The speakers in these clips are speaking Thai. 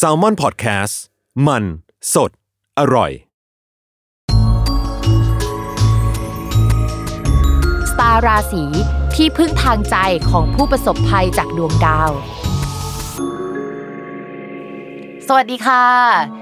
s a l ม o n PODCAST มัน สด อร่อย สตาร์ราศีที่พึ่งทางใจของผู้ประสบภัยจากดวงดาว สวัสดีค่ะ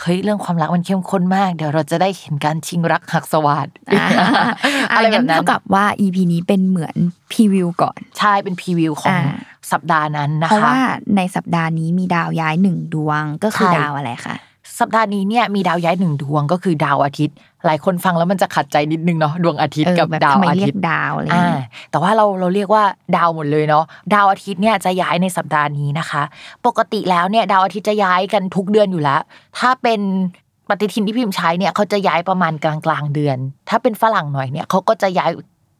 เฮ้ยเรื่องความรักมันเข้มข้นมาก เดี๋ยวเราจะได้เห็นการชิงรักหักสวัสดอ่าอะไรอ่าแบงั้บนนั้นเท่ากับว่า EP นี้เป็นเหมือนพรีวิวก่อนใช่เป็นพรีวิวของอ่าสัปดาห์นั้นนะคะเพราะว่าในสัปดาห์นี้มีดาวย้ายหนึ่งดวงก็คือใช่ดาวอะไรคะสัปดาห์นี้เนี่ยมีดาวย้ายหนึ่งดวงก็คือดาวอาทิตย์ หลายคนฟังแล้วมันจะขัดใจนิดนึงเนาะดวงอาทิตย์เออกับแบบดาวทำไมอาเรียทิตกย์ดาวอะไรอย่างอ่าเงี้ยแต่ว่าเราเราเรียกว่าดาวหมดเลยเนาะดาวอาทิตย์เนี่ยจะย้ายในสัปดาห์นี้นะคะ ปกติแล้วเนี่ยดาวอาทิตย์จะย้ายกันทุกเดือนอยู่แล้ว ถ้าเป็นปฏิทินที่พิมพ์ใช้เนี่ยเขาจะย้ายประมาณกลางกลางๆเดือน ถ้าเป็นฝรั่งหน่อยเนี่ยเขาก็จะย้าย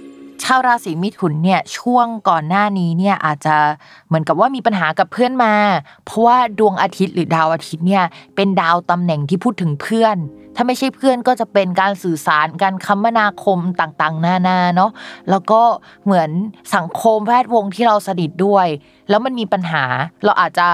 ชาวราศีมิถุนเนี่ยช่วงก่อนหน้านี้เนี่ยอาจจะเหมือนกับว่ามีปัญหากับเพื่อนมา เพราะว่าดวงอาทิตย์หรือดาวอาทิตย์เนี่ยเป็นดาวตำแหน่งที่พูดถึงเพื่อน ถ้าไม่ใช่เพื่อนก็จะเป็นการสื่อสารการคมนาคมต่างๆ นานาเนาะแล้วก็เหมือนสังคมแวดวงที่เราสนิทด้วย แล้วมันมีปัญหาเราอาจจะ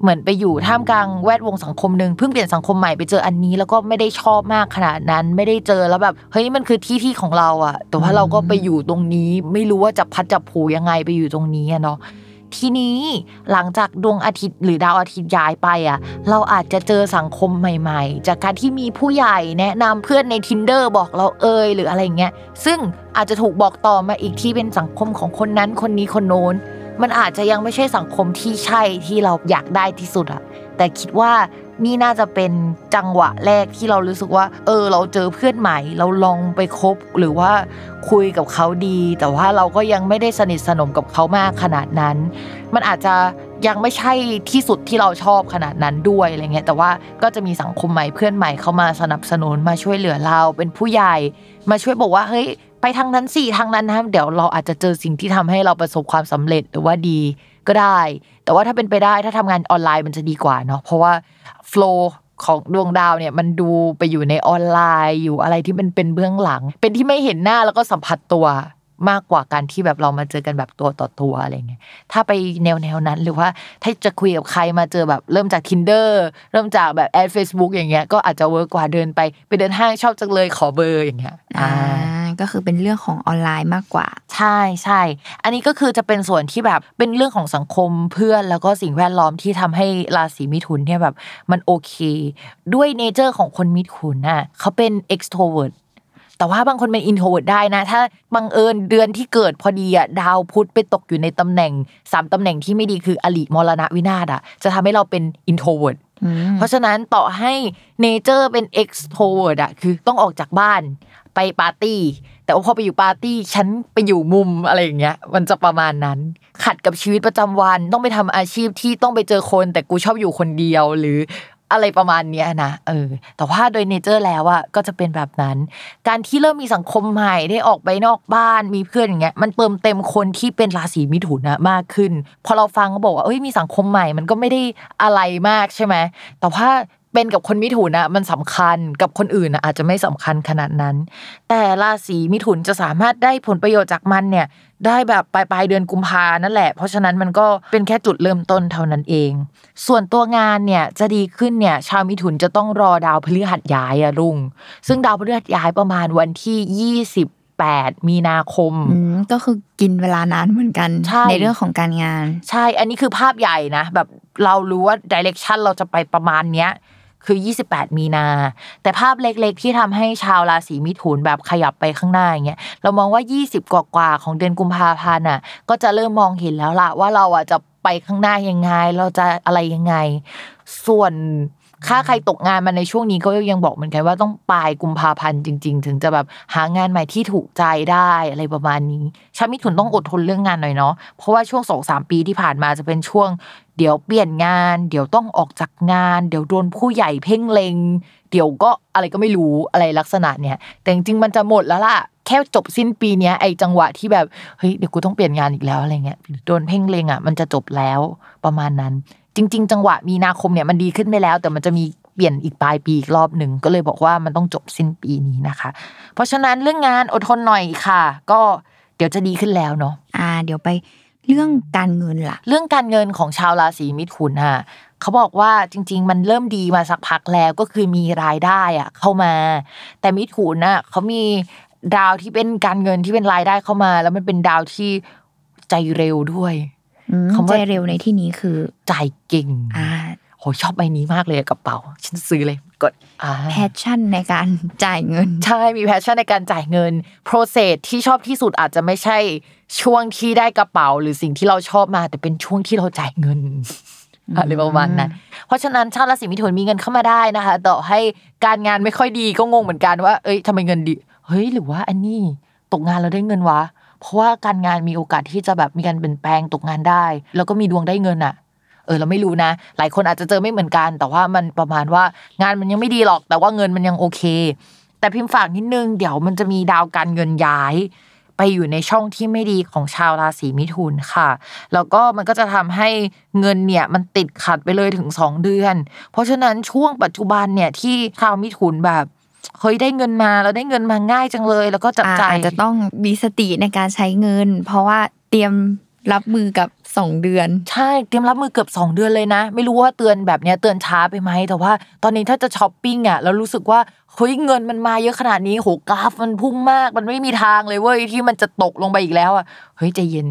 เหมือนไปอยู่ท่ามกลางแวดวงสังคมหนึ่งเพิ่งเปลี่ยนสังคมใหม่ไปเจออันนี้ แล้วก็ไม่ได้ชอบมากขนาดนั้น ไม่ได้เจอแล้วแบบเฮ้ยนี่มันคือที่ที่ของเราอะแต่ว่าเราก็ไปอยู่ตรงนี้ ไม่รู้ว่าจะพัดจะผูยังไงไปอยู่ตรงนี้อะเนาะทีนี้หลังจากดวงอาทิตย์หรือดาวอาทิตย์ย้ายไปอะ เราอาจจะเจอสังคมใหม่ ๆ จากการที่มีผู้ใหญ่แนะนำเพื่อนใน tinder บอกเราเอยหรืออะไรเงี้ยซึ่งอาจจะถูกบอกต่อมาอีกที่เป็นสังคมของคนนั้นคนนี้คนโน้น มันอาจจะยังไม่ใช่สังคมที่ใช่ที่เราอยากได้ที่สุดอะแต่คิดว่านี่น่าจะเป็นจังหวะแรกที่เรารู้สึกว่า เออ เราเจอเพื่อนใหม่ เราลองไปคบหรือว่าคุยกับเขาดี แต่ว่าเราก็ยังไม่ได้สนิทสนมกับเขามากขนาดนั้น มันอาจจะยังไม่ใช่ที่สุดที่เราชอบขนาดนั้นด้วยอะไรเงี้ยแต่ว่าก็จะมีสังคมใหม่เพื่อนใหม่เข้ามาสนับสนุนมาช่วยเหลือเราเป็นผู้ใหญ่ มาช่วยบอกว่าเฮ้ย ไปทางนั้นสิทางนั้นนะเดี๋ยวเราอาจจะเจอสิ่งที่ทำให้เราประสบความสำเร็จหรือว่าดีก็ได้ แต่ว่าถ้าเป็นไปได้ถ้าทำงานออนไลน์มันจะดีกว่าเนาะเพราะว่า flow ของดวงดาวเนี่ยมันดูไปอยู่ในออนไลน์อยู่อะไรที่มันเป็นเบื้องหลัง เป็นที่ไม่เห็นหน้าแล้วก็สัมผัสตัว มากกว่าการที่แบบเรามาเจอกันแบบตัวต่อตัวอะไรเงี้ย ถ้าไปแนวแนวนั้นหรือว่าถ้าจะคุยกับใครมาเจอแบบเริ่มจาก Tinder เริ่มจากแบบ add Facebook อย่างเงี้ยก็อาจจะ work กว่าเดินไป ไปเดินห้างชอบจังเลยขอเบอร์อย่างเงี้ย อ่า ก็คือเป็นเรื่องของออนไลน์มากกว่า ใช่ใช่ อันนี้ก็คือจะเป็นส่วนที่แบบเป็นเรื่องของสังคมเพื่อนแล้วก็สิ่งแวดล้อมที่ทำให้ราศีมิถุนเนี่ยแบบมันโอเค ด้วย nature ของคนมิถุนน่ะเขาเป็น extrovert แต่ว่าบางคนเป็น introvert ได้นะ ถ้าบังเอิญเดือนที่เกิดพอดีอะดาวพุธไปตกอยู่ในตำแหน่งสามตำแหน่งที่ไม่ดีคืออริมรณะวินาศอะ จะทำให้เราเป็น introvert อืมเพราะฉะนั้นต่อให้ nature เป็น extrovert อะคือต้องออกจากบ้านไปปาร์ตี้ แต่ว่าพอไปอยู่ปาร์ตี้ฉันไปอยู่มุมอะไรอย่างเงี้ย มันจะประมาณนั้น ขัดกับชีวิตประจำวันต้องไปทำอาชีพที่ต้องไปเจอคน แต่กูชอบอยู่คนเดียวหรือ อะไรประมาณเนี้ยนะเออ แต่ว่าโดย nature แล้วอะก็จะเป็นแบบนั้น การที่เริ่มมีสังคมใหม่ได้ออกไปนอกบ้านมีเพื่อนอย่างเงี้ยมันเติมเต็มคนที่เป็นราศีมิถุนนะมากขึ้น พอเราฟังก็บอกว่าเอ้ยมีสังคมใหม่มันก็ไม่ได้อะไรมากใช่ไหมแต่ว่าเป็นกับคนมิถุนนะมันสำคัญกับคนอื่นนะอาจจะไม่สำคัญขนาดนั้น แต่ราศีมิถุนจะสามารถได้ผลประโยชน์จากมันเนี่ย ได้แบบปลายปลายๆเดือนกุมภานั่นแหละ เพราะฉะนั้นมันก็เป็นแค่จุดเริ่มต้นเท่านั้นเอง ส่วนตัวงานเนี่ยจะดีขึ้นเนี่ยชาวมิถุนจะต้องรอดาวพฤหัสย้ายอะลุง ซึ่งดาวพฤหัสย้ายประมาณวันที่28มีนาคมอืมก็คือกินเวลานานเหมือนกันใช่เรื่องของการงาน ใช่ อันนี้คือภาพใหญ่นะ แบบเรารู้ว่าดิเรกชันเราจะไปประมาณเนี้ย คือ 28 มีนา แต่ภาพเล็กๆ ที่ทำให้ชาวราศีมิถุนแบบขยับไปข้างหน้าอย่างเงี้ยเรามองว่า 20 กว่าๆของเดือนกุมภาพันธ์อะก็จะเริ่มมองเห็นแล้วล่ะว่าเราอะจะไปข้างหน้ายังไง เราจะอะไรยังไง ส่วน ค่าใครตกงานมาในช่วงนี้ก็ยังบอกเหมือนกันว่าต้องปลายกุมภาพันธ์จริง ๆ ถึงจะแบบหางานใหม่ที่ถูกใจได้อะไรประมาณนี้ชาวมิถุนต้องอดทนเรื่องงานหน่อยเนาะเพราะว่าช่วงสองสามปีที่ผ่านมาจะเป็นช่วง เดี๋ยวเปลี่ยนงาน เดี๋ยวต้องออกจากงาน เดี๋ยวโดนผู้ใหญ่เพ่งเลงเดี๋ยวก็อะไรก็ไม่รู้อะไรลักษณะเนี่ย แต่จริงๆมันจะหมดแล้วล่ะแค่จบสิ้นปีเนี้ยไอจังหวะที่แบบเฮ้ยเดี๋ยวกูต้องเปลี่ยนงานอีกแล้วอะไรเงี้ยโดนเพ่งเลงอะมันจะจบแล้วประมาณนั้น จริง ๆ จังหวะมีนาคมเนี่ยมันดีขึ้นไปแล้ว แต่มันจะมีเปลี่ยนอีกปลายปีอีกรอบหนึ่งก็เลยบอกว่ามันต้องจบสิ้นปีนี้นะคะ เพราะฉะนั้นเรื่องงานอดทนหน่อยค่ะ ก็เดี๋ยวจะดีขึ้นแล้วเนาะอ่า เดี๋ยวไปเรื่องการเงินล่ะ เรื่องการเงินของชาวราศีมิถุนอะเขาบอกว่าจริง ๆ มันเริ่มดีมาสักพักแล้วก็คือมีรายได้อะ เข้ามา แต่มิถุนอะเขามีดาวที่เป็นการเงินที่เป็นรายได้เข้ามา แล้วมันเป็นดาวที่ใจเร็วด้วยอืม คำว่าใจเร็วในที่นี้คือ จ่ายเก่งอ่าโอ้โหชอบใบนี้มากเลยอะกระเป๋าฉันซื้อเลยกดอ่า passion ในการจ่ายเงิน ใช่มี passion ในการจ่ายเงิน process ที่ชอบที่สุดอาจจะไม่ใช่ช่วงที่ได้กระเป๋า หรือสิ่งที่เราชอบมา แต่เป็นช่วงที่เราจ่ายเงินอะไรประมาณนั้น เพราะฉะนั้นชาวราศีมิถุนมีเงินเข้ามาได้นะคะ ต่อให้การงานไม่ค่อยดีก็งงเหมือนกันว่า เอ้ยทำไมเงินดี เฮ้ยหรือว่าอันนี้ตกงานแล้วได้เงินวะ เพราะว่าการงานมีโอกาสที่จะแบบมีการเปลี่ยนแปลงตกงานได้ แล้วก็มีดวงได้เงินอะ เออเราไม่รู้นะ หลายคนอาจจะเจอไม่เหมือนกัน แต่ว่ามันประมาณว่างานมันยังไม่ดีหรอก แต่ว่าเงินมันยังโอเค แต่พิมพ์ฝากนิดนึงเดี๋ยวมันจะมีดาวการเงินย้ายไปอยู่ในช่องที่ไม่ดีของชาวราศีมิถุนค่ะ แล้วก็มันก็จะทำให้เงินเนี่ยมันติดขัดไปเลยถึง 2 เดือน เพราะฉะนั้นช่วงปัจจุบันเนี่ยที่ชาวมิถุนแบบ เฮ้ยได้เงินมาแล้วได้เงินมาง่ายจังเลย แล้วก็จับอ่าจ่ายอาจจะต้องมีสติในการใช้เงิน เพราะว่าเตรียมรับมือกับสองเดือน ใช่เตรียมรับมือเกือบ2เดือนเลยนะ ไม่รู้ว่าเตือนแบบเนี้ยเตือนช้าไปไหมแต่ว่า ตอนนี้ถ้าจะช้อปปิ้งอะแล้วรู้สึกว่าเฮ้ยเงินมันมาเยอะขนาดนี้โหกราฟมันพุ่งมาก มันไม่มีทางเลยเว้ยที่มันจะตกลงไปอีกแล้วอะเฮ้ยใจเย็น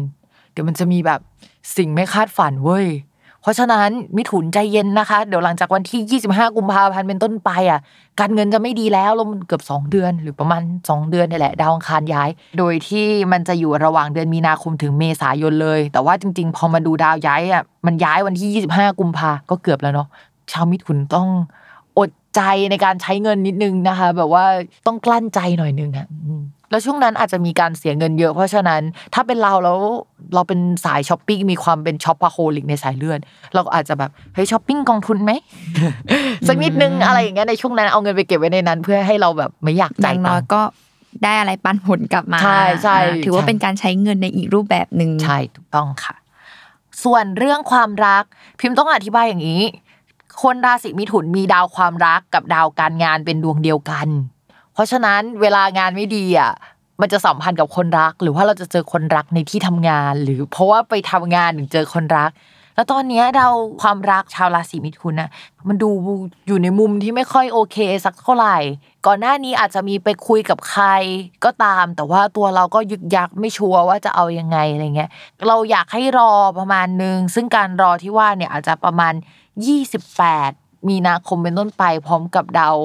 เดี๋ยวมันจะมีแบบสิ่งไม่คาดฝันเว้ย เพราะฉะนั้นมิถุนใจเย็นนะคะ เดี๋ยวหลังจากวันที่ 25 กุมภาพันธ์เป็นต้นไปอะการเงินจะไม่ดีแล้วแล้วมันเกือบ 2 เดือน หรือประมาณ 2 เดือนนี่แหละดาวอังคารย้าย โดยที่มันจะอยู่ระหว่างเดือนมีนาคมถึงเมษายนเลย แต่ว่าจริง ๆ พอมาดูดาวย้ายอะมันย้ายวันที่ 25 กุมภาก็เกือบแล้วเนาะชาวมิถุนต้องอดใจในการใช้เงินนิดนึงนะคะ แบบว่าต้องกลั้นใจหน่อยนึงอะ แล้วช่วงนั้นอาจจะมีการเสียเงินเยอะ เพราะฉะนั้นถ้าเป็นเราแล้วเราเป็นสายช้อปปิ้งมีความเป็น shopaholic ในสายเลือดเราก็อาจจะแบบเฮ้ยช้อปปิ้งกองทุนไหมสักนิดนึงอะไรอย่างเงี้ยในช่วงนั้นเอาเงินไปเก็บไว้ในนั้น เพื่อให้เราแบบไม่อยากอจ่าย่ายงตัน้อยงค์ก็ได้อะไรปันผลกลับมาใช่ใช่อ่าถือว่าใช่เป็นการใช้เงินในอีกรูปแบบหนึ่งใช่ถูกต้องค่ะ ส่วนเรื่องความรักพิมพ์ต้องอธิบายอย่างนี้ คนราศีมิถุนมีดาวความรักกับดาวการงานเป็นดวงเดียวกัน เพราะฉะนั้นเวลางานไม่ดีอะมันจะสัมพันธ์กับคนรัก หรือว่าเราจะเจอคนรักในที่ทำงาน หรือเพราะว่าไปทำงานถึงเจอคนรัก แล้วตอนนี้ยดาความรักชาวราศีมิถุนน่ะมันดูอยู่ในมุมที่ไม่ค่อยโอเคสักเท่าไหร่ ก่อนหน้านี้อาจจะมีไปคุยกับใครก็ตาม แต่ว่าตัวเราก็ยึกยักไม่ชัวร์ว่าจะเอายังไงอะไรเงี้ยเราอยากให้รอประมาณนึงซึ่งการรอที่ว่าเนี่ยอาจจะประมาณ 28 มีนาคมเป็นต้นไปพร้อมกับดาว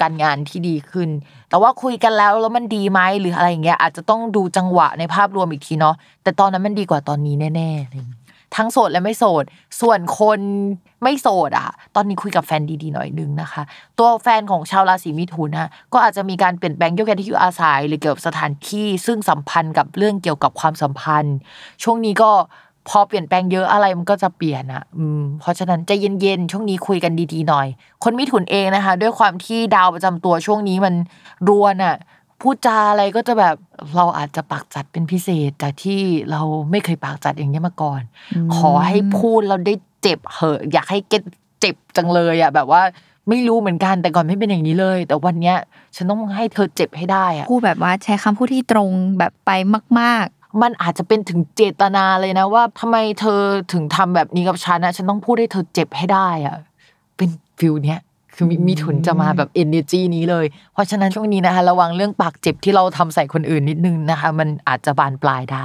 การงานที่ดีขึ้น แต่ว่าคุยกันแล้วแล้วมันดีไหมหรืออะไรอย่างเงี้ยอาจจะต้องดูจังหวะในภาพรวมอีกทีเนาะแต่ตอนนั้นมันดีกว่าตอนนี้แน่ๆทั้งโสดและไม่โสด ส่วนคนไม่โสดอะตอนนี้คุยกับแฟนดีๆหน่อยนึงนะคะ ตัวแฟนของชาวราศีมิถุนนะก็อาจจะมีการเปลี่ยนแปลงโยกย้ายที่อยู่อาศัยหรือเกี่ยวกับสถานที่ซึ่งสัมพันธ์กับเรื่องเกี่ยวกับความสัมพันธ์ ช่วงนี้ก็ พอเปลี่ยนแปลงเยอะอะไรมันก็จะเปลี่ยนอะอืมเพราะฉะนั้นใจเย็นๆช่วงนี้คุยกันดีๆหน่อย คนมิถุนเองนะคะ ด้วยความที่ดาวประจำตัวช่วงนี้มันรวนอะพูดจาอะไรก็จะแบบเราอาจจะปากจัดเป็นพิเศษจากที่เราไม่เคยปากจัดอย่างนี้ยมาก่อน ขอให้พูดเราได้เจ็บเหอะ อยากให้เก็ตเจ็บจังเลยอะแบบว่าไม่รู้เหมือนกันแต่ก่อนไม่เป็นอย่างนี้เลย แต่วันเนี้ยฉันต้องให้เธอเจ็บให้ได้อะพูดแบบว่าใช้คำพูดที่ตรงแบบไปมาก มันอาจจะเป็นถึงเจตนาเลยนะว่าทำไมเธอถึงทำแบบนี้กับฉันนะฉันต้องพูดให้เธอเจ็บให้ได้อะเป็น feel เนี้ยคือมีมิถุนจะมาแบบ energy นี้เลย เพราะฉะนั้นช่วงนี้นะคะ ระวังเรื่องปากแจ๋บที่เราทำใส่คนอื่นนิดนึงนะคะ มันอาจจะบานปลายได้